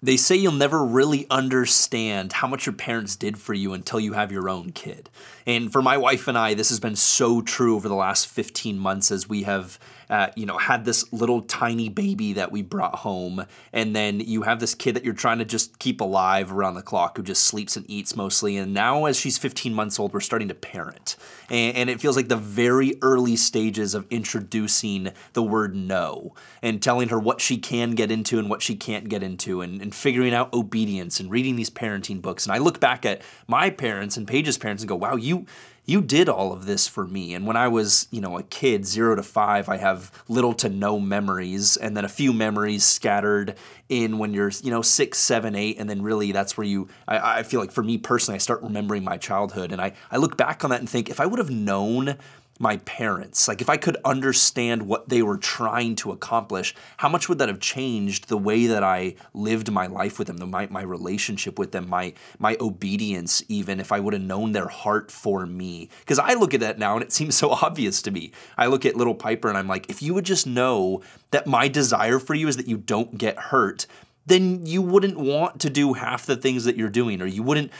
They say you'll never really understand how much your parents did for you until you have your own kid. And for my wife and I, this has been so true over the last 15 months as we have uh, you know, had this little tiny baby that we brought home, and then you have this kid that you're trying to just keep alive around the clock who just sleeps and eats mostly. And now, as she's 15 months old, we're starting to parent. And, and it feels like the very early stages of introducing the word no and telling her what she can get into and what she can't get into, and, and figuring out obedience and reading these parenting books. And I look back at my parents and Paige's parents and go, wow, you you did all of this for me. And when I was, you know, a kid, zero to five, I have little to no memories, and then a few memories scattered in when you're, you know, six, seven, eight, and then really that's where you. I, I feel like for me personally, I start remembering my childhood, and I I look back on that and think if I would have known my parents? Like, if I could understand what they were trying to accomplish, how much would that have changed the way that I lived my life with them, the, my, my relationship with them, my, my obedience, even if I would have known their heart for me? Because I look at that now and it seems so obvious to me. I look at little Piper and I'm like, if you would just know that my desire for you is that you don't get hurt, then you wouldn't want to do half the things that you're doing, or you wouldn't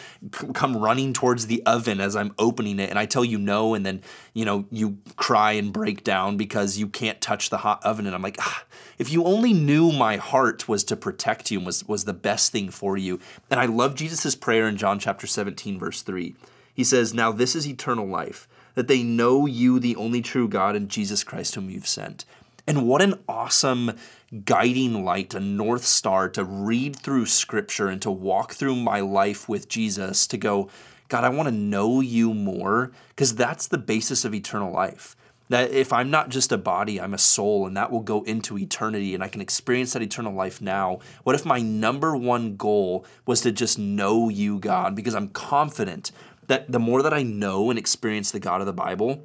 come running towards the oven as I'm opening it and I tell you no, and then you know you cry and break down because you can't touch the hot oven, and I'm like, ah, if you only knew my heart was to protect you and was was the best thing for you. And I love Jesus' prayer in John chapter 17, verse 3. He says, Now this is eternal life, that they know you, the only true God, and Jesus Christ, whom you've sent. And what an awesome guiding light, a north star to read through scripture and to walk through my life with Jesus to go, God, I want to know you more because that's the basis of eternal life. That if I'm not just a body, I'm a soul, and that will go into eternity, and I can experience that eternal life now. What if my number one goal was to just know you, God? Because I'm confident that the more that I know and experience the God of the Bible,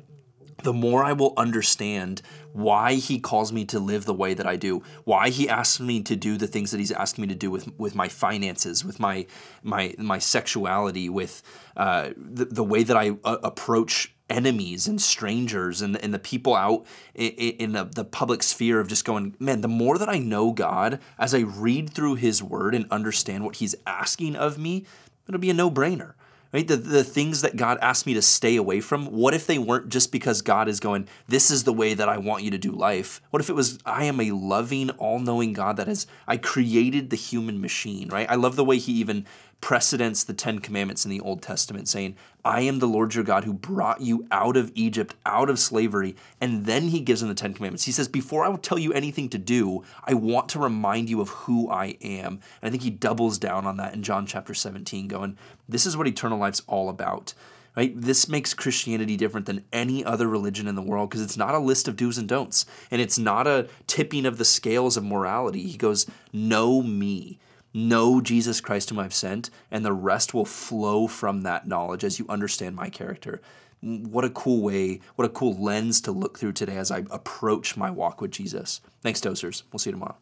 the more I will understand why he calls me to live the way that I do, why he asks me to do the things that he's asking me to do with with my finances, with my my my sexuality, with uh, the, the way that I uh, approach enemies and strangers and, and the people out in, in the, the public sphere of just going, man, the more that I know God, as I read through his word and understand what he's asking of me, it'll be a no brainer right? The, the things that God asked me to stay away from, what if they weren't just because God is going, this is the way that I want you to do life? What if it was, I am a loving, all knowing God that has, I created the human machine, right? I love the way he even precedents the Ten Commandments in the Old Testament, saying, I am the Lord your God who brought you out of Egypt, out of slavery. And then he gives them the Ten Commandments. He says, Before I will tell you anything to do, I want to remind you of who I am. And I think he doubles down on that in John chapter 17, going, This is what eternal life's all about. Right? This makes Christianity different than any other religion in the world because it's not a list of do's and don'ts, and it's not a tipping of the scales of morality. He goes, Know me. Know Jesus Christ, whom I've sent, and the rest will flow from that knowledge as you understand my character. What a cool way, what a cool lens to look through today as I approach my walk with Jesus. Thanks, Dosers. We'll see you tomorrow.